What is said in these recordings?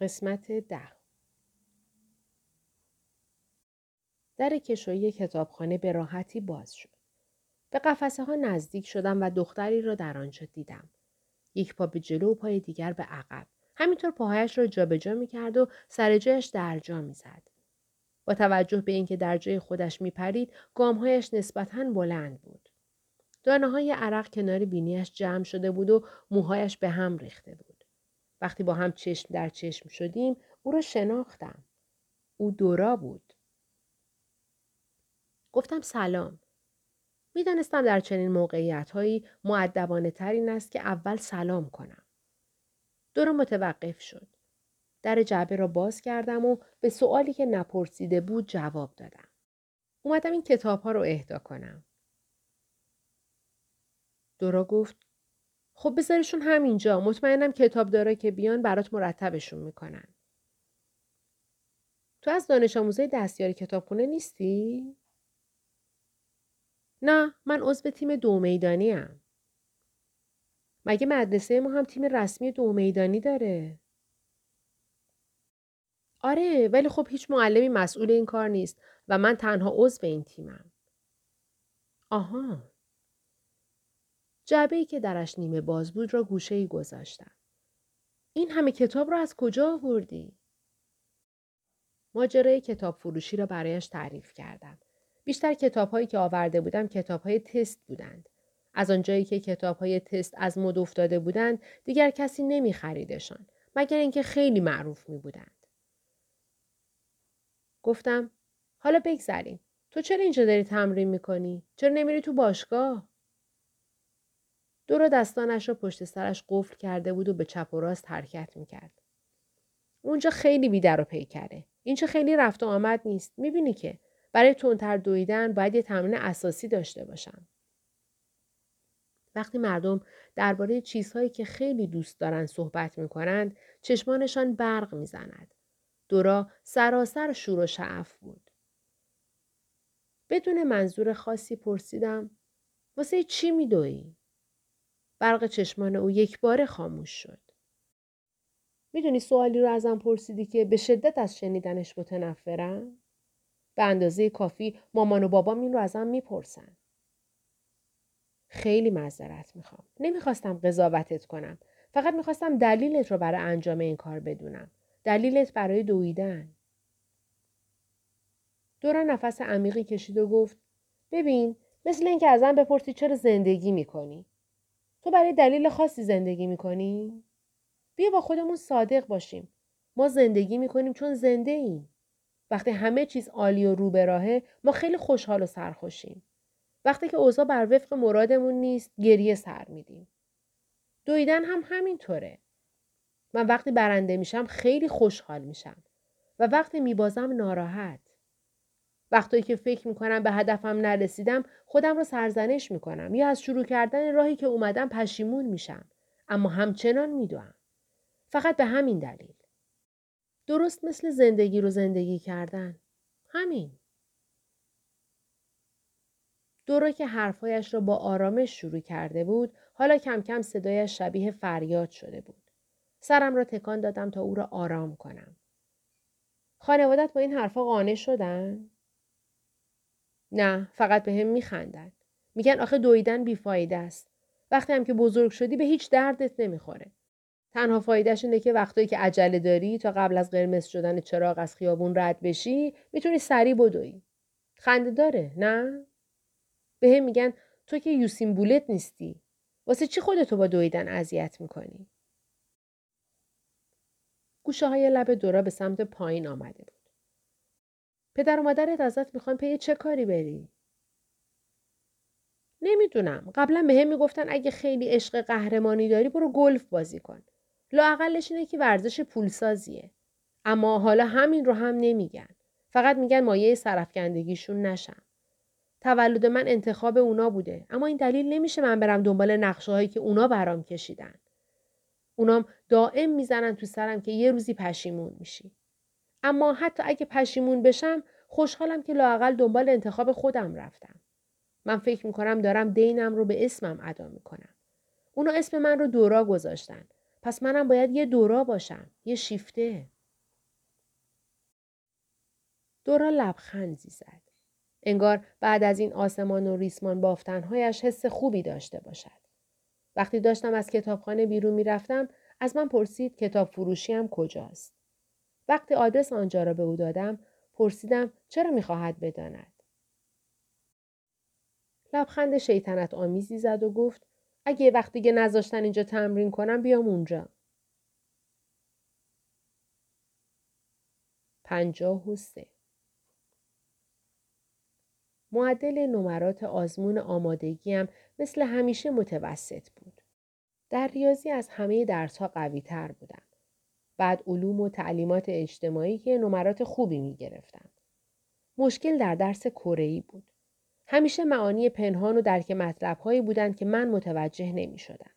قسمت ده در کشوی کتابخانه به راحتی باز شد. به قفسه ها نزدیک شدم و دختری را در آنجا دیدم. یک پا به جلو و پای دیگر به عقب. همینطور پاهایش را جابجا می کرد و سر جایش در جا می زد. با توجه به اینکه در جای خودش می پرید، گامهایش نسبتاً بلند بود. دانه های عرق کنار بینیش جمع شده بود و موهایش به هم ریخته بود. وقتی با هم چشم در چشم شدیم او را شناختم. او دورا بود. گفتم سلام. می‌دانستم در چنین موقعیت هایی معدبانه تر است که اول سلام کنم. دورا متوقف شد. در جعبه را باز کردم و به سوالی که نپرسیده بود جواب دادم. اومدم این کتاب ها رو اهدا کنم. دورا گفت خب بذارشون همینجا مطمئنم کتاب داره که بیان برات مرتبشون می‌کنن. تو از دانش آموزای دستیاری کتابخونه نیستی؟ نه من عضو تیم دو میدانی هم. مگه مدرسه ما هم تیم رسمی دو میدانی داره؟ آره ولی خب هیچ معلمی مسئول این کار نیست و من تنها عضو این تیمم. آها. جعبه ای که درش نیمه باز بود را گوشه ای گذاشتم. این همه کتاب را از کجا آوردی؟ ماجرای کتاب فروشی را برایش تعریف کردم. بیشتر کتاب هایی که آورده بودم کتاب های تست بودند. از آنجایی که کتاب های تست از مد افتاده بودند دیگر کسی نمی خریدشان مگر اینکه خیلی معروف می بودند. گفتم حالا بگذریم. تو چرا اینجا داری تمرین می‌کنی؟ چرا نمیری تو باشگاه؟ دور دستانش را پشت سرش قفل کرده بود و به چپ و راست حرکت می‌کرد. اونجا خیلی بیدر و پیکره. اینجا خیلی رفت و آمد نیست. می‌بینی که برای تندتر دویدن باید یه تمرین اساسی داشته باشم. وقتی مردم درباره چیزهایی که خیلی دوست دارن صحبت می‌کنند چشمانشان برق می‌زند. دورا سراسر شور و شعف بود. بدون منظور خاصی پرسیدم واسه چی میدویی؟ برق چشمان او یک بار خاموش شد. می‌دونی سوالی رو ازم پرسیدی که به شدت از شنیدنش متنفرم؟ به اندازه کافی مامان و بابام این رو ازم می‌پرسن. خیلی معذرت می‌خوام. نمی‌خواستم قضاوتت کنم. فقط می‌خواستم دلیلت رو برای انجام این کار بدونم. دلیلت برای دویدن. دورا نفس عمیقی کشید و گفت ببین مثل اینکه ازم بپرسی چرا زندگی می‌کنی. تو برای دلیل خاصی زندگی می‌کنی؟ بیا با خودمون صادق باشیم. ما زندگی می‌کنیم چون زنده ایم. وقتی همه چیز عالی و رو به راهه ما خیلی خوشحال و سرخوشیم. وقتی که اوضاع بر وفق مرادمون نیست گریه سر میدیم. دویدن هم همینطوره. من وقتی برنده میشم خیلی خوشحال میشم و وقتی میبازم ناراحت. وقتی که فکر می‌کنم به هدفم نرسیدم خودم رو سرزنش می‌کنم یا از شروع کردن راهی که اومدم پشیمون میشم اما همچنان میدوم. فقط به همین دلیل. درست مثل زندگی رو زندگی کردن. همین. دورا که حرفایش را با آرامش شروع کرده بود حالا کم کم صدایش شبیه فریاد شده بود. سرم را تکان دادم تا او را آرام کنم. خانوادت با این حرفا قانع شدن؟ نه فقط به هم میخندن. میگن آخه دویدن بیفایده است. وقتی هم که بزرگ شدی به هیچ دردت نمی‌خوره. تنها فایدهش اینه که وقتایی که عجله داری تا قبل از قرمز شدن چراغ از خیابون رد بشی می‌تونی سریع بدوی. خنده داره نه؟ به هم میگن تو که یوسین بولت نیستی. واسه چی خودتو با دویدن اذیت می‌کنی؟ گوشه های لب دورا به سمت پایین آمده بود. پدر و مادرت ازت می‌خوان پی چه کاری بری؟ نمی‌دونم. قبلا به هم می‌گفتن اگه خیلی عشق قهرمانی داری برو گلف بازی کن. لااقلش اینه که ورزش پولسازیه. اما حالا همین رو هم نمیگن. فقط میگن مایه سرفکندگیشون نشم. تولد من انتخاب اونا بوده. اما این دلیل نمیشه من برم دنبال نقشه هایی که اونا برام کشیدن. اونام دائم می‌زنن تو سرم که یه روزی پشیمون میشی. اما حتی اگه پشیمون بشم خوشحالم که لاقل دنبال انتخاب خودم رفتم. من فکر می‌کنم دارم دینم رو به اسمم ادا می‌کنم. اونا اسم من رو دورا گذاشتن. پس منم باید یه دورا باشم. یه شیفته. دورا لبخندی زد. انگار بعد از این آسمان و ریسمان بافتنهایش حس خوبی داشته باشد. وقتی داشتم از کتابخانه بیرون می‌رفتم از من پرسید کتاب فروشیم کجاست. وقتی آدرس آنجا را به او دادم پرسیدم چرا می‌خواهد بداند. لبخند شیطنت آمیزی زد و گفت اگه وقتی دیگه نذاشتن اینجا تمرین کنم بیام اونجا. پنجاه و سه معدل نمرات آزمون آمادگیم مثل همیشه متوسط بود. در ریاضی از همه درسها قوی تر بودم. بعد علوم و تعلیمات اجتماعی که نمرات خوبی می گرفتم. مشکل در درس کره‌ای بود. همیشه معانی پنهان و درک مطلب هایی بودند که من متوجه نمی شدم.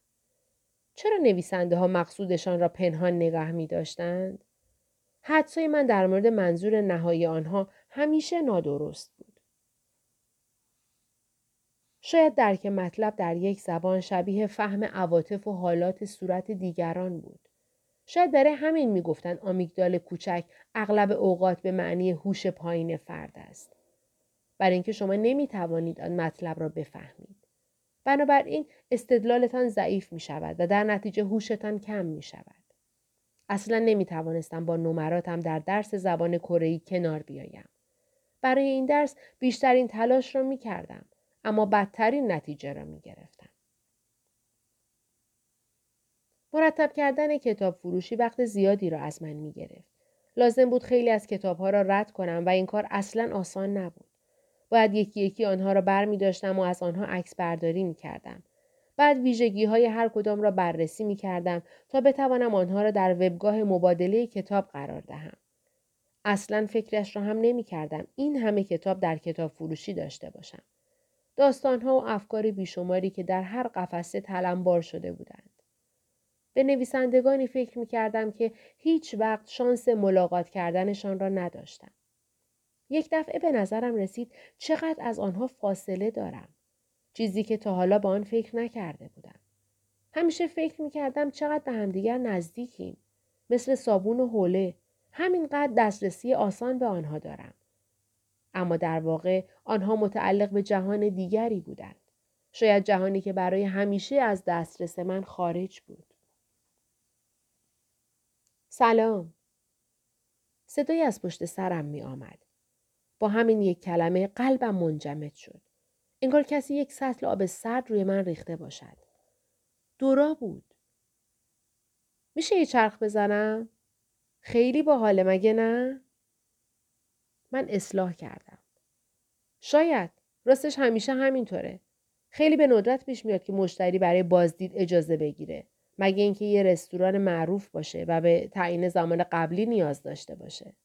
چرا نویسنده ها مقصودشان را پنهان نگاه می داشتند؟ حدسای من در مورد منظور نهایی آنها همیشه نادرست بود. شاید درک مطلب در یک زبان شبیه فهم عواطف و حالات صورت دیگران بود. شاید برای همین می‌گفتند آمیگدال کوچک اغلب اوقات به معنی هوش پایین فرد است. برای اینکه شما نمی توانید آن مطلب را بفهمید. بنابراین استدلالتان ضعیف می شود و در نتیجه هوشتان کم می شود. اصلا نمی توانستم با نمراتم در درس زبان کره کنار بیایم. برای این درس بیشترین تلاش را می کردم. اما بدترین نتیجه را می گرفتم. مرتب کردن کتاب فروشی وقت زیادی را از من می گرفت. لازم بود خیلی از کتاب ها را رد کنم و این کار اصلا آسان نبود. باید یکی یکی آنها را بر می داشتم و از آنها عکس برداری می کردم. بعد ویژگی های هر کدام را بررسی می کردم تا بتوانم آنها را در وبگاه مبادله کتاب قرار دهم. اصلا فکرش را هم نمی کردم این همه کتاب در کتاب فروشی داشته باشم. داستانها و افکار بیشماری که در هر قفسه تلمبار شده بودند. به نویسندگانی فکر می کردم که هیچ وقت شانس ملاقات کردنشان را نداشتم. یک دفعه به نظرم رسید چقدر از آنها فاصله دارم. چیزی که تا حالا با آن فکر نکرده بودم. همیشه فکر می کردم چقدر به همدیگر نزدیکیم. مثل صابون و حوله. همینقدر دسترسی آسان به آنها دارم. اما در واقع آنها متعلق به جهان دیگری بودند. شاید جهانی که برای همیشه از دسترس من خارج بود. سلام. صدایی از پشت سرم می آمد. با همین یک کلمه قلبم منجمد شد. انگار کسی یک سطل آب سرد روی من ریخته باشد. دورا بود. میشه یه چرخ بزنم؟ خیلی با حال مگه نه؟ من اصلاح کردم. شاید. راستش همیشه همینطوره. خیلی به ندرت پیش میاد که مشتری برای بازدید اجازه بگیره. مگه اینکه یه رستوران معروف باشه و به تعیین زمان قبلی نیاز داشته باشه.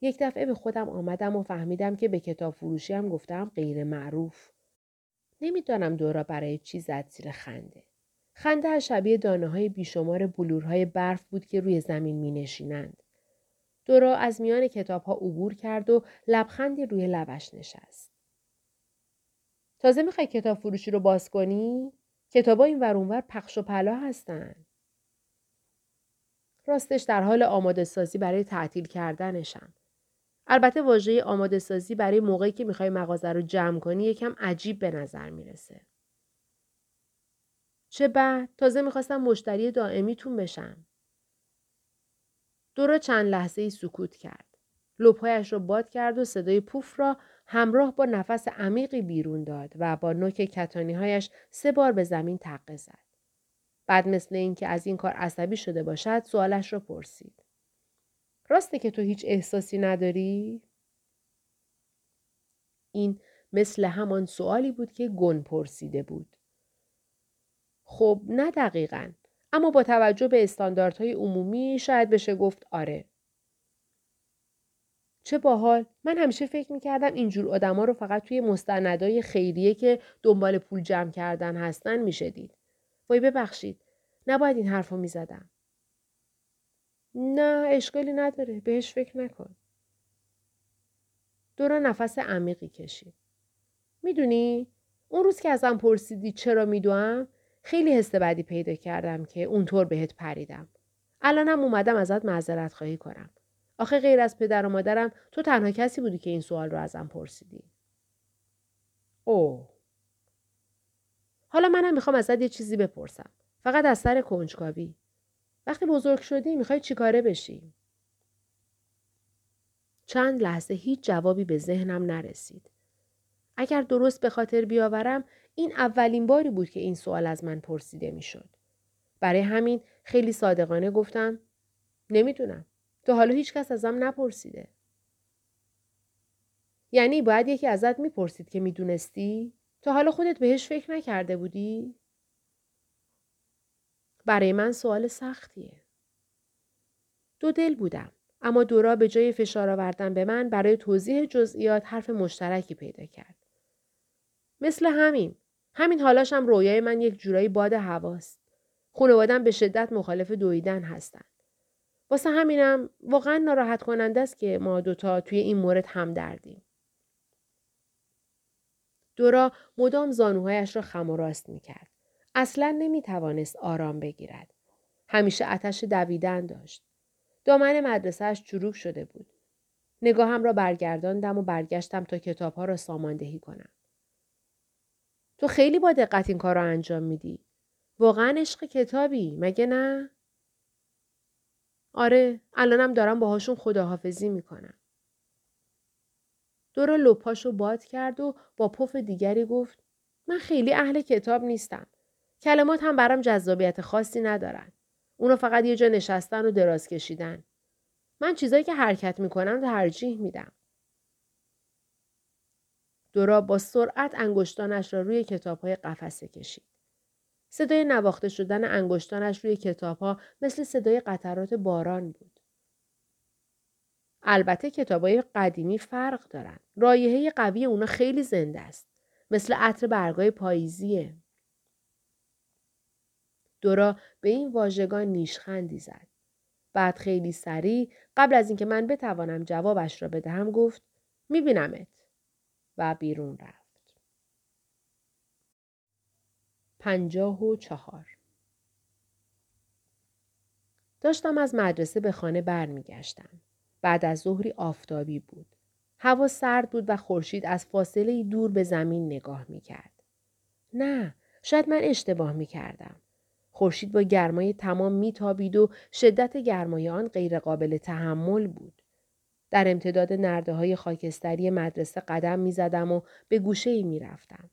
یک دفعه به خودم آمدم و فهمیدم که به کتاب فروشی هم گفتم غیر معروف. نمی‌دانم دورا برای چی زد زیر خنده. خنده شبیه دانه های بیشمار بلورهای برف بود که روی زمین می نشینند. دورا از میان کتاب ها عبور کرد و لبخندی روی لبش نشست. تازه می‌خوای کتاب فروشی رو باز کنی؟ کتابا این ور اونور پخش و پلا هستن. راستش در حال آماده سازی برای تعطیل کردنشم. البته واژه آماده سازی برای موقعی که می‌خوای مغازه رو جمع کنی یکم عجیب به نظر می‌رسه. چه بعد تازه می‌خواستم مشتری دائمیتون بشم. دورا چند لحظه ای سکوت کرد. لپایش را باد کرد و صدای پوف را همراه با نفس عمیقی بیرون داد و با نوک کتانیهایش سه بار به زمین تقه زد. بعد مثل اینکه از این کار عصبی شده باشد سوالش را پرسید. راسته که تو هیچ احساسی نداری؟ این مثل همان سوالی بود که گن پرسیده بود. خب نه دقیقا. اما با توجه به استانداردهای عمومی شاید بشه گفت آره. چه باحال من همیشه فکر می‌کردم اینجور آدما رو فقط توی مستندای خیریه که دنبال پول جمع کردن هستن میشه دید. وای ببخشید نباید این حرف رو می‌زدم. نه اشکالی نداره بهش فکر نکن. دورا نفس عمیقی کشید. می‌دونی اون روز که ازم پرسیدی چرا میدوم خیلی حس بدی پیدا کردم که اونطور بهت پریدم. الانم اومدم ازت معذرت خواهی کنم. آخه غیر از پدر و مادرم تو تنها کسی بودی که این سوال رو ازم پرسیدی. اوه. حالا منم می‌خوام ازت یه چیزی بپرسم. فقط از سر کنجکاوی. وقتی بزرگ شدی می‌خوای چیکاره بشی؟ چند لحظه هیچ جوابی به ذهنم نرسید. اگر درست به خاطر بیاورم این اولین باری بود که این سوال از من پرسیده می‌شد. برای همین خیلی صادقانه گفتم نمی‌دونم. تو حالا هیچ کس ازم نپرسیده. یعنی باید یکی ازت می‌پرسید که می‌دونستی؟ تا حالا خودت بهش فکر نکرده بودی؟ برای من سوال سختیه. دو دل بودم. اما دورا به جای فشار آوردن به من برای توضیح جزئیات حرف مشترکی پیدا کرد. مثل همین. همین حالاشم رویای من یک جورایی باد هواست. خانوادم به شدت مخالف دویدن هستند. واسه همینم واقعا ناراحت کننده است که ما دوتا توی این مورد هم دردیم. دورا مدام زانوهایش را خم و راست می کرد. اصلا نمی توانست آرام بگیرد. همیشه اتش دویدن داشت. دامن مدرسهش چروک شده بود. نگاهم را برگرداندم و برگشتم تا کتابها را ساماندهی کنم. تو خیلی با دقت این کار را انجام میدی. واقعا عشق کتابی مگه نه؟ آره الانم دارم باهاشون خداحافظی می‌کنم. دورا لپاشو باد کرد و با پف دیگری گفت من خیلی اهل کتاب نیستم. کلمات هم برام جذابیت خاصی ندارن. اونو فقط یه جا نشستن و دراز کشیدن. من چیزایی که حرکت می‌کنن ترجیح میدم. دورا با سرعت انگشتانش را روی کتاب های قفسه کشید. صدای نواخته شدن انگشتانش روی کتاب ها مثل صدای قطرات باران بود. البته کتاب های قدیمی فرق دارن. رایحه قوی اونا خیلی زنده است. مثل عطر برگای پاییزیه. دورا به این واژگان نیشخندی زد. بعد خیلی سریع قبل از اینکه من بتوانم جوابش را بدهم گفت میبینمت و بیرون رفت. پنجاه و چهار داشتم از مدرسه به خانه برمیگشتم. بعد از ظهری آفتابی بود. هوا سرد بود و خورشید از فاصله دور به زمین نگاه می کرد. نه، شاید من اشتباه می کردم. خورشید با گرمای تمام میتابید و شدت گرمای آن غیرقابل تحمل بود. در امتداد نرده های خاکستری مدرسه قدم می زدم و به گوشه ای می رفتم.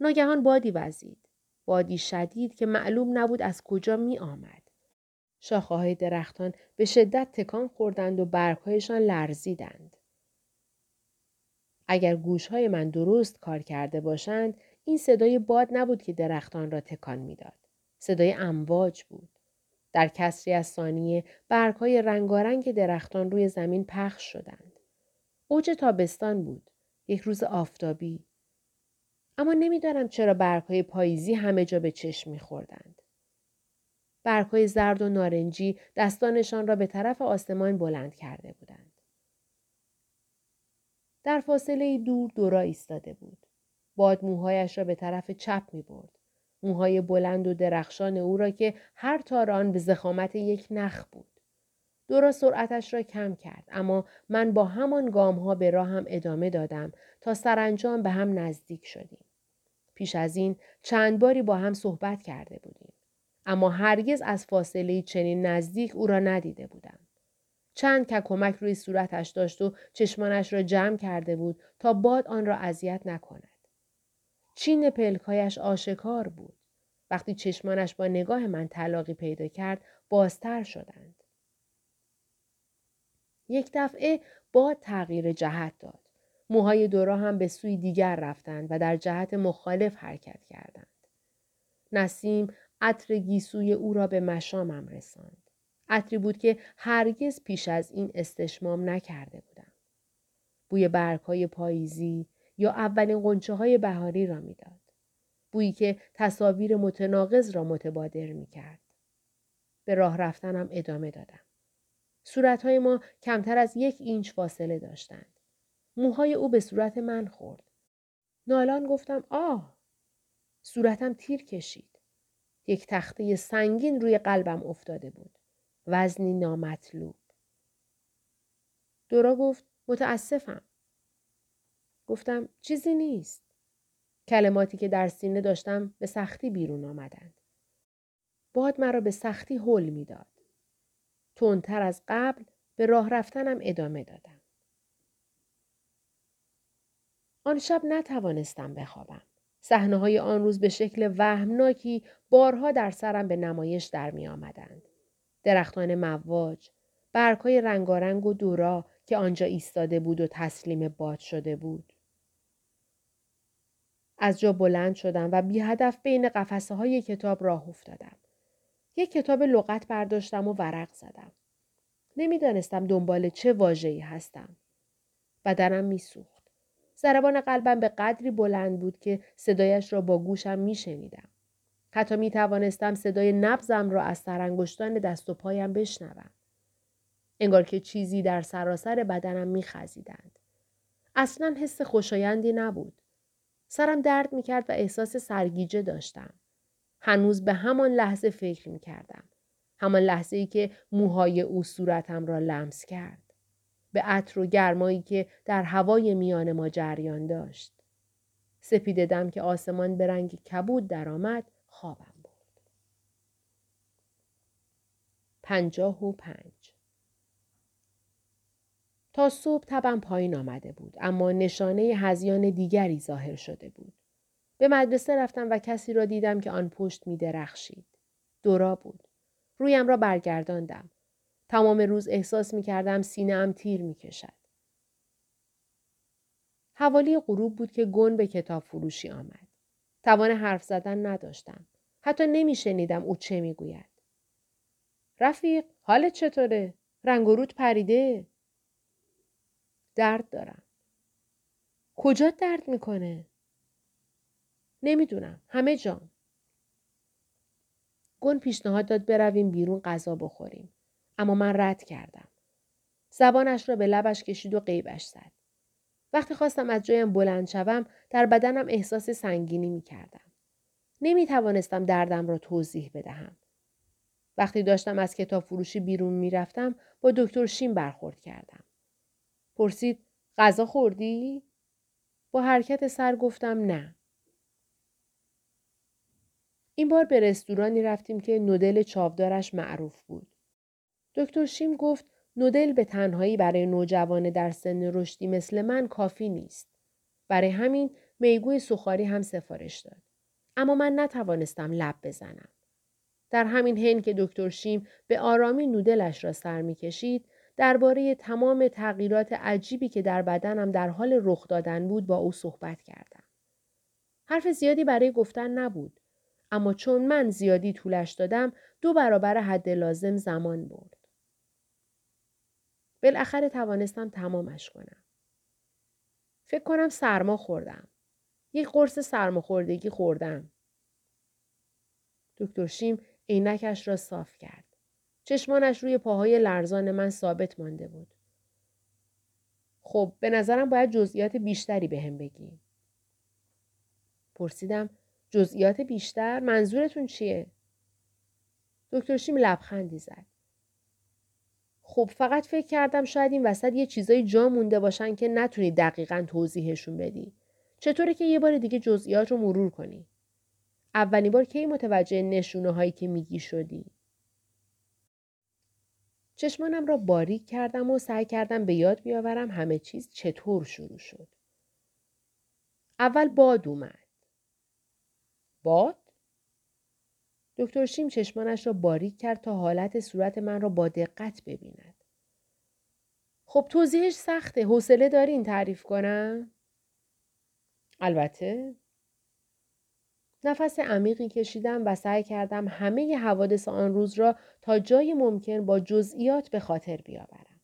ناگهان بادی وزید. بادی شدید که معلوم نبود از کجا می آمد. شاخه های درختان به شدت تکان خوردند و برگهایشان لرزیدند. اگر گوشهای من درست کار کرده باشند، این صدای باد نبود که درختان را تکان می‌داد. صدای امواج بود. در کسری از ثانیه برگهای رنگارنگ درختان روی زمین پخش شدند. اوج تابستان بود. یک روز آفتابی. اما نمی‌دانم چرا برگهای پاییزی همه جا به چشم میخوردند. برگهای زرد و نارنجی دستانشان را به طرف آسمان بلند کرده بودند. در فاصله دور دورا ایستاده بود. باد موهایش را به طرف چپ می برد. موهای بلند و درخشان او را که هر تار آن به زخامت یک نخ بود. دورا سرعتش را کم کرد اما من با همان گام ها به راهم ادامه دادم تا سرانجام به هم نزدیک شدیم. پیش از این چند باری با هم صحبت کرده بودیم. اما هرگز از فاصله چنین نزدیک او را ندیده بودم. چند کمک روی صورتش داشت و چشمانش را جمع کرده بود تا باد آن را اذیت نکند. چین پلکایش آشکار بود. وقتی چشمانش با نگاه من طلاقی پیدا کرد بازتر شدند. یک دفعه با تغییر جهت داد. موهای دورا هم به سوی دیگر رفتند و در جهت مخالف حرکت کردند. نسیم عطر گیسوی او را به مشامم رساند. عطری بود که هرگز پیش از این استشمام نکرده بودم. بوی برگهای پاییزی، یا اولین قنچه های بهاری را می‌داد. بویی که تصاویر متناقض را متبادر می کرد. به راه رفتنم ادامه دادم. صورتهای ما کمتر از یک اینچ فاصله داشتند. موهای او به صورت من خورد. نالان گفتم آه. صورتم تیر کشید. یک تخته سنگین روی قلبم افتاده بود. وزنی نامطلوب. دورا گفت متاسفم. گفتم چیزی نیست. کلماتی که در سینه داشتم به سختی بیرون آمدند. باد مرا به سختی حل می‌داد. تندتر از قبل به راه رفتنم ادامه دادم. آن شب نتوانستم بخوابم. صحنه های آن روز به شکل وهمناکی بارها در سرم به نمایش در می آمدند. درختان مواج، برگهای رنگارنگ و دورا که آنجا ایستاده بود و تسلیم باد شده بود. از جا بلند شدم و بی هدف بین قفسه های کتاب راه افتادم. یک کتاب لغت برداشتم و ورق زدم. نمی‌دانستم دنبال چه واجهی هستم. بدنم میسوخت. ضربان قلبم به قدری بلند بود که صدایش را با گوشم میشنیدم. حتی می توانستم صدای نبزم را از سرانگشتان دست و پایم بشنوم. انگار که چیزی در سراسر بدنم می خزیدند. اصلا حس خوشایندی نبود. سرم درد می کرد و احساس سرگیجه داشتم. هنوز به همان لحظه فکر می کردم. همان لحظه ای که موهای او صورتم را لمس کرد. به عطر و گرمایی که در هوای میان ما جریان داشت. سپید دم که آسمان به رنگ کبود درآمد خوابم برد. پنجاه و پنج تا صبح تبم پایین آمده بود اما نشانه هزیان دیگری ظاهر شده بود. به مدرسه رفتم و کسی را دیدم که آن پشت می درخشید. دورا بود. رویم را برگرداندم. تمام روز احساس می کردم سینه تیر می کشد. حوالی غروب بود که گن به کتاب فروشی آمد. توان حرف زدن نداشتم. حتی نمی شنیدم او چه می گوید. رفیق حالت چطوره؟ رنگ و رود پریده؟ درد دارم. کجا درد می‌کنه؟ نمی‌دونم. همه جام. گن پیشنهاد داد برویم بیرون غذا بخوریم. اما من رد کردم. زبانش را به لبش کشید و قیبش زد. وقتی خواستم از جایم بلند شوم در بدنم احساس سنگینی می کردم. نمی توانستم دردم را توضیح بدهم. وقتی داشتم از کتاب فروشی بیرون می رفتم با دکتر شیم برخورد کردم. پرسید غذا خوردی؟ با حرکت سر گفتم نه. این بار به رستورانی رفتیم که نودل چاودارش معروف بود. دکتر شیم گفت نودل به تنهایی برای نوجوان در سن رشدی مثل من کافی نیست. برای همین میگوی سخاری هم سفارش داد. اما من نتوانستم لب بزنم. در همین حین که دکتر شیم به آرامی نودلش را سر می کشید، درباره تمام تغییرات عجیبی که در بدنم در حال رخ دادن بود با او صحبت کردم. حرف زیادی برای گفتن نبود. اما چون من زیادی طولش دادم دو برابر حد لازم زمان برد. بالاخره توانستم تمامش کنم. فکر کنم سرما خوردم. یک قرص سرماخوردگی خوردم. دکتر شیم عینکش را صاف کرد. چشمانش روی پاهای لرزان من ثابت مانده بود. خب به نظرم باید جزئیات بیشتری به هم بگی. پرسیدم جزئیات بیشتر منظورتون چیه؟ دکتر شیم لبخندی زد. خب فقط فکر کردم شاید این وسط یه چیزای جا مونده باشن که نتونی دقیقا توضیحشون بدی. چطوره که یه بار دیگه جزئیات رو مرور کنی؟ اولین بار کی متوجه نشونه هایی که میگی شدی؟ چشمانم را باریک کردم و سعی کردم به یاد بیاورم همه چیز چطور شروع شد. اول باد اومد. باد؟ دکتر شیم چشمانش را باریک کرد تا حالت صورت من را با دقت ببیند. خب توضیحش سخته. حوصله دارین تعریف کنم؟ البته. نفس عمیقی کشیدم و سعی کردم همه حوادث آن روز را تا جای ممکن با جزئیات به خاطر بیاورم.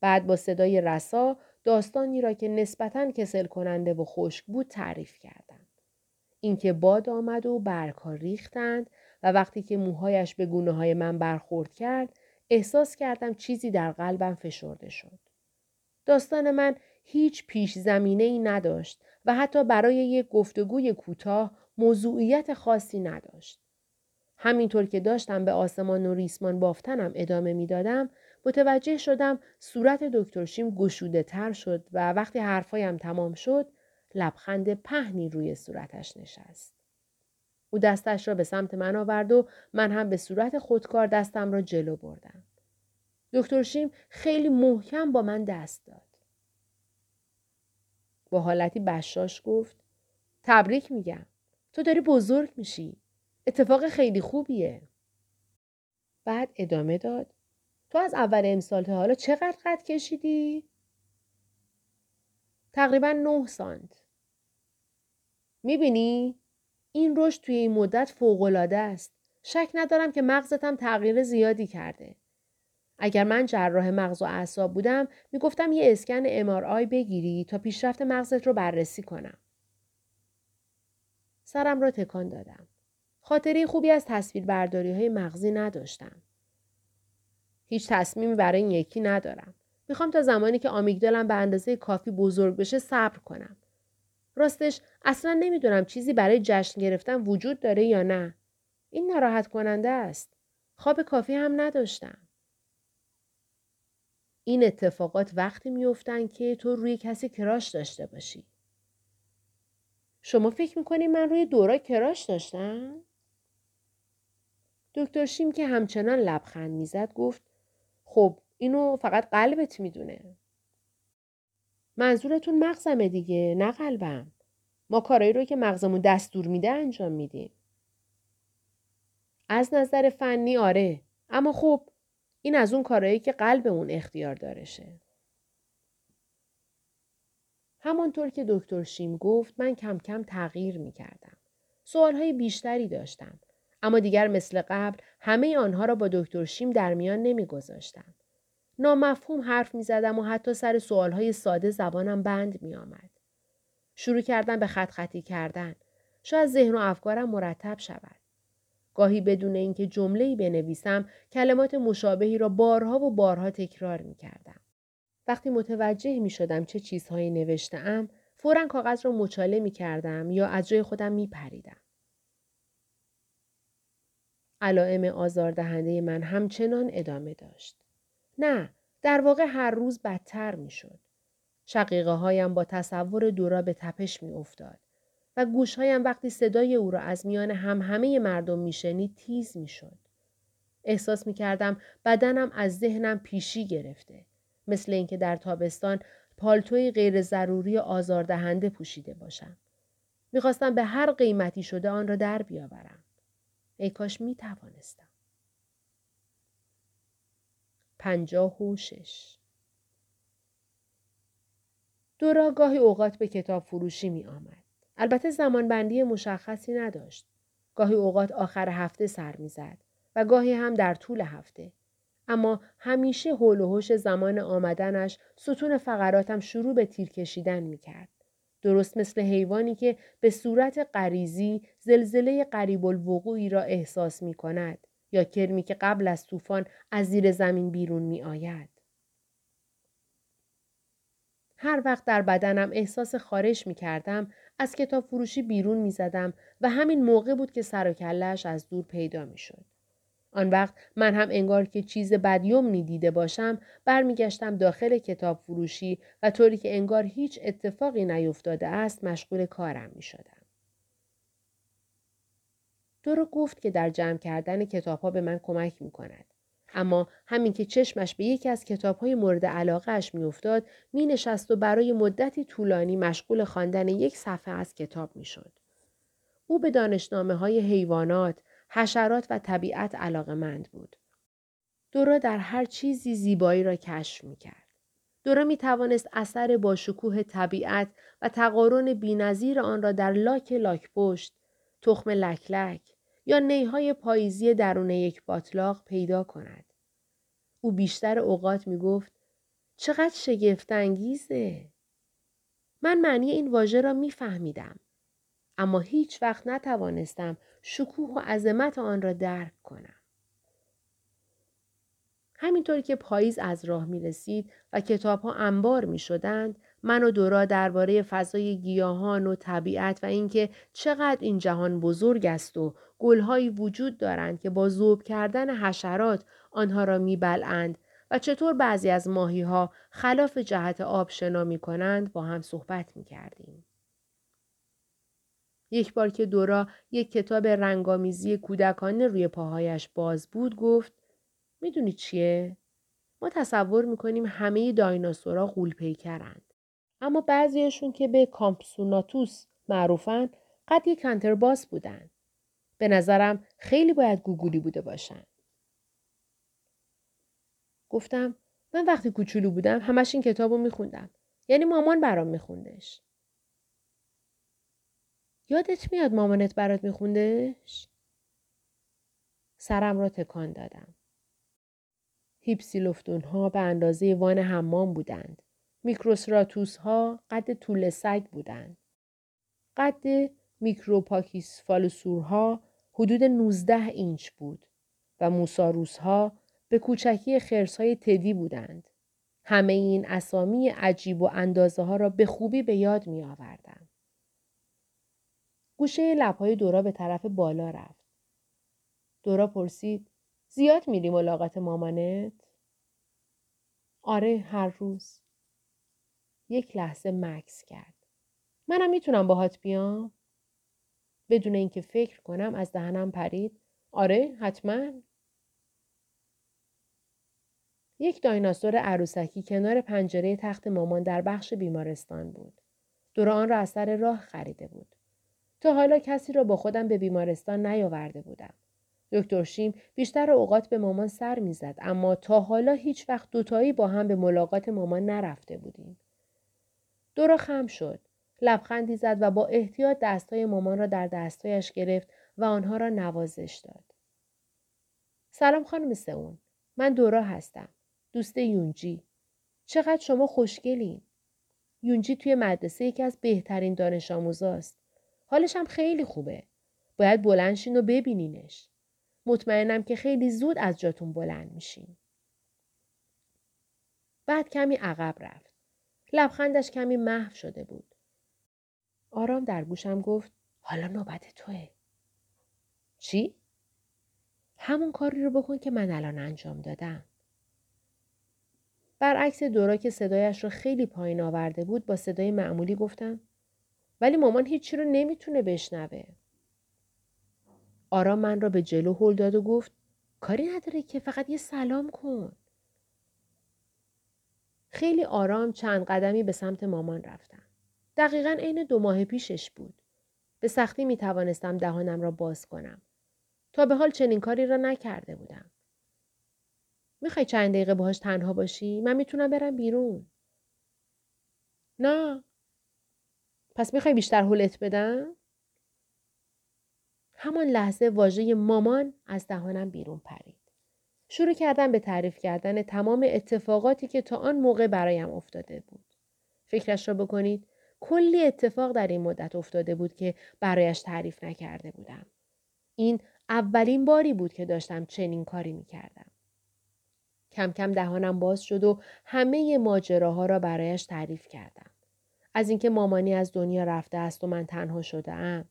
بعد با صدای رسا داستانی را که نسبتاً کسل کننده و خشک بود تعریف کردم. اینکه باد آمد و برگها ریختند و وقتی که موهایش به گونه های من برخورد کرد احساس کردم چیزی در قلبم فشرده شد. داستان من هیچ پیش زمینه ای نداشت و حتی برای یک گفتگوی کوتاه موضوعیت خاصی نداشت. همینطور که داشتم به آسمان و ریسمان بافتنم ادامه می‌دادم متوجه شدم صورت دکتر شیم گشوده تر شد و وقتی حرفایم تمام شد لبخند پهنی روی صورتش نشست. او دستش را به سمت من آورد و من هم به صورت خودکار دستم را جلو بردم. دکتر شیم خیلی محکم با من دست داد. با حالتی بشاش گفت تبریک میگم. تو داری بزرگ میشی. اتفاق خیلی خوبیه. بعد ادامه داد. تو از اول امسال تا حالا چقدر قد کشیدی؟ تقریبا نه سانت. می‌بینی؟ این رشد توی این مدت فوقالعاده است. شک ندارم که مغزتم تغییر زیادی کرده. اگر من جراح مغز و اعصاب بودم می‌گفتم یه اسکن MRI بگیری تا پیشرفت مغزت رو بررسی کنم. سرم را تکان دادم. خاطره خوبی از تصویر برداری های مغزی نداشتم. هیچ تصمیمی برای این یکی ندارم. می‌خوام تا زمانی که آمیگدالم به اندازه کافی بزرگ بشه صبر کنم. راستش اصلا نمی‌دونم چیزی برای جشن گرفتن وجود داره یا نه. این ناراحت کننده است. خواب کافی هم نداشتم. این اتفاقات وقتی میفتن که تو روی کسی کراش داشته باشی. شما فکر می‌کنی من روی دورا کراش داشتم؟ دکتر شیم که همچنان لبخند می‌زد گفت خب اینو فقط قلبت می‌دونه. منظورتون مغزمه دیگه نه قلبم. ما کارایی رو که مغزمون دستور میده انجام میدیم. از نظر فنی آره اما خب این از اون کارایی که قلبمون اختیار دارشه. همانطور که دکتر شیم گفت من کم کم تغییر می کردم. سوالهای بیشتری داشتم. اما دیگر مثل قبل همه آنها را با دکتر شیم در میان نمی گذاشتم. نامفهوم حرف می زدم و حتی سر سوالهای ساده زبانم بند می آمد. شروع کردم به خط خطی کردن. شاید ذهن و افکارم مرتب شود. گاهی بدون اینکه جمله‌ای بنویسم کلمات مشابهی را بارها و بارها تکرار می کردم. وقتی متوجه می شدم چه چیزهایی نوشتم فورا کاغذ را مچاله می کردم یا از جای خودم می پریدم. علائم آزاردهنده من همچنان ادامه داشت. نه، در واقع هر روز بدتر می شد. شقیقه هایم با تصور دورا به تپش می افتاد و گوشهایم وقتی صدای او را از میان هم همه مردم می شنید تیز می شد. احساس می کردم بدنم از ذهنم پیشی گرفته. مثل اینکه در تابستان پالتوی غیر ضروری آزاردهنده پوشیده باشم. می‌خواستم به هر قیمتی شده آن را در بیاورم. ای کاش می توانستم. پنجاه و شش دورا گاهی اوقات به کتاب فروشی می آمد. البته زمانبندی مشخصی نداشت. گاهی اوقات آخر هفته سر می‌زد و گاهی هم در طول هفته. اما همیشه حول و زمان آمدنش ستون فقراتم شروع به تیر کشیدن می کرد. درست مثل حیوانی که به صورت غریزی زلزله قریب الوقوعی را احساس می کند یا کرمی که قبل از طوفان از زیر زمین بیرون می آید. هر وقت در بدنم احساس خارش می کردم از کتاب فروشی بیرون می زدم و همین موقع بود که سر و کلش از دور پیدا می شد. آن وقت من هم انگار که چیز بدیوم دیده باشم برمیگشتم داخل کتاب فروشی و طوری که انگار هیچ اتفاقی نیفتاده است مشغول کارم می شدم. دورو گفت که در جمع کردن کتاب ها به من کمک می کند. اما همین که چشمش به یکی از کتاب های مورد علاقهش می افتاد می نشست و برای مدتی طولانی مشغول خواندن یک صفحه از کتاب می شد. او به دانشنامه های حیوانات، حشرات و طبیعت مند بود. دورا در هر چیزی زیبایی را کشف می کرد. دورا می توانست اثر با شکوه طبیعت و تقارن بینظیر آن را در لاک لاک پشت، تخم لکلک یا نیهای پاییزی درون یک باطلاق پیدا کند. او بیشتر اوقات می گفت چقدر شگفت انگیزه. من معنی این واژه را می فهمیدم. اما هیچ وقت نتوانستم شکوه و عظمت آن را درک کنم. همینطور که پاییز از راه می رسید و کتاب ها انبار می شدند، من و دورا درباره فضای گیاهان و طبیعت و اینکه چقدر این جهان بزرگ است و گلهایی وجود دارند که با ذوب کردن حشرات آنها را میبلند و چطور بعضی از ماهی ها خلاف جهت آب شنا می کنند با هم صحبت می کردیم. یک بار که دورا یک کتاب رنگامیزی کودکانه روی پاهایش باز بود گفت می‌دونی چیه؟ ما تصور می‌کنیم همه دایناسورا غول پیکرند. اما بعضیشون که به کامپسوناتوس معروفن قد یک کنترباس بودن. به نظرم خیلی باید گوگولی بوده باشن. گفتم من وقتی کوچولو بودم همش این کتاب رو میخوندم. یعنی مامان برام میخوندش. یادت میاد مامانت برات میخوندش؟ سرم را تکان دادم. هیپسیلوفتون ها به اندازه وان حمام بودند. میکروسراتوس ها قد طول سگ بودند. قد میکروپاکیس ها حدود 19 اینچ بود و موساروس ها به کوچکی خرس های تدی بودند. همه این اسامی عجیب و اندازه ها را به خوبی به یاد می آوردم. گوشه لبهای دورا به طرف بالا رفت. دورا پرسید زیاد میری ملاقات مامانت؟ آره هر روز. یک لحظه مکس کرد. منم می‌تونم باهات بیام؟ بدون اینکه فکر کنم از دهنم پرید. آره حتما. یک دایناسور عروسکی کنار پنجره تخت مامان در بخش بیمارستان بود. دورا آن را از سر راه خریده بود. تا حالا کسی را با خودم به بیمارستان نیاورده بودم. دکتر شیم بیشتر اوقات به مامان سر می‌زد اما تا حالا هیچ وقت دوتایی با هم به ملاقات مامان نرفته بودیم. دورا خم شد. لبخندی زد و با احتیاط دستای مامان را در دستایش گرفت و آنها را نوازش داد. سلام خانم سئون. من دورا هستم. دوست یونجی. چقدر شما خوشگلین. یونجی توی مدرسه یکی از بهترین دانش آموزاست. حالش هم خیلی خوبه. باید بلنشین و ببینینش. مطمئنم که خیلی زود از جاتون بلند میشین. بعد کمی عقب رفت. لبخندش کمی محو شده بود. آرام در گوشم گفت حالا نوبت توه. چی؟ همون کاری رو بکن که من الان انجام دادم. برعکس دورا که صدایش رو خیلی پایین آورده بود با صدای معمولی گفتم ولی مامان هیچی رو نمی‌تونه بشنوه. آرام من را به جلو هل داد و گفت کاری نداره که فقط یه سلام کن. خیلی آرام چند قدمی به سمت مامان رفتم. دقیقا عین دو ماه پیشش بود. به سختی می توانستم دهانم را باز کنم. تا به حال چنین کاری را نکرده بودم. می‌خوای چند دقیقه باهاش تنها باشی؟ من می‌تونم برم بیرون. نه. پس می‌خوای بیشتر حلت بدم؟ همان لحظه واژه مامان از دهانم بیرون پرید. شروع کردم به تعریف کردن تمام اتفاقاتی که تا آن موقع برایم افتاده بود. فکرش را بکنید کلی اتفاق در این مدت افتاده بود که برایش تعریف نکرده بودم. این اولین باری بود که داشتم چنین کاری می کردم. کم کم دهانم باز شد و همه ماجراها را برایش تعریف کردم. از اینکه مامانی از دنیا رفته است و من تنها شده ام.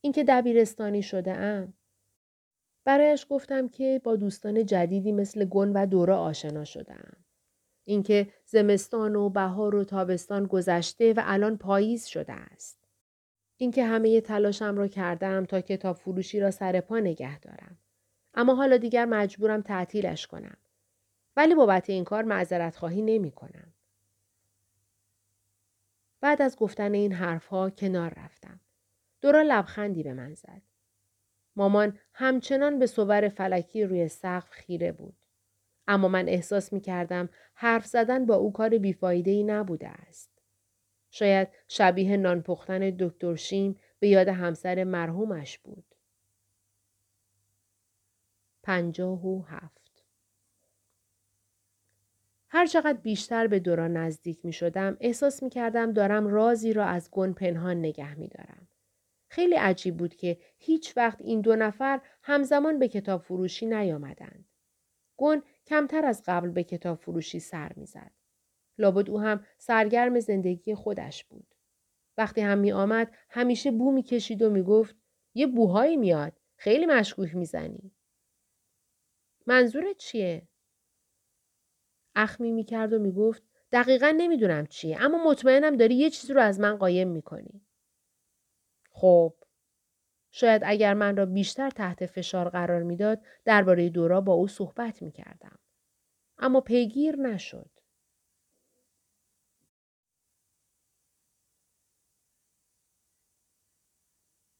اینکه دبیرستانی شده ام. برایش گفتم که با دوستان جدیدی مثل گن و دورا آشنا شدم. اینکه زمستان و بهار و تابستان گذشته و الان پاییز شده است. اینکه همه تلاشم را کردم تا کتاب فروشی را سر پا نگه دارم. اما حالا دیگر مجبورم تعطیلش کنم. ولی بابت این کار معذرت خواهی نمی کنم. بعد از گفتن این حرفها کنار رفتم. دورا لبخندی به من زد. مامان همچنان به صور فلکی روی سقف خیره بود. اما من احساس می کردم حرف زدن با او کار بیفایده ای نبوده است. شاید شبیه نان پختن دکتر شیم به یاد همسر مرحومش بود. پنجاه و هفت هر چقدر بیشتر به دوران نزدیک می شدم احساس می کردم دارم رازی را از گن پنهان نگه می دارم. خیلی عجیب بود که هیچ وقت این دو نفر همزمان به کتاب فروشی نیامدند. گون کمتر از قبل به کتاب فروشی سر می‌زد. لابد او هم سرگرم زندگی خودش بود. وقتی هم می آمد همیشه بو می کشید و می گفت یه بوهایی میاد. خیلی مشکوک می‌زنی. منظورت چیه؟ اخمی می کرد و می گفت دقیقا نمی‌دونم چیه اما مطمئنم داری یه چیزی رو از من قایم می‌کنی. خب شاید اگر من را بیشتر تحت فشار قرار می‌داد درباره دورا با او صحبت می کردم. اما پیگیر نشد.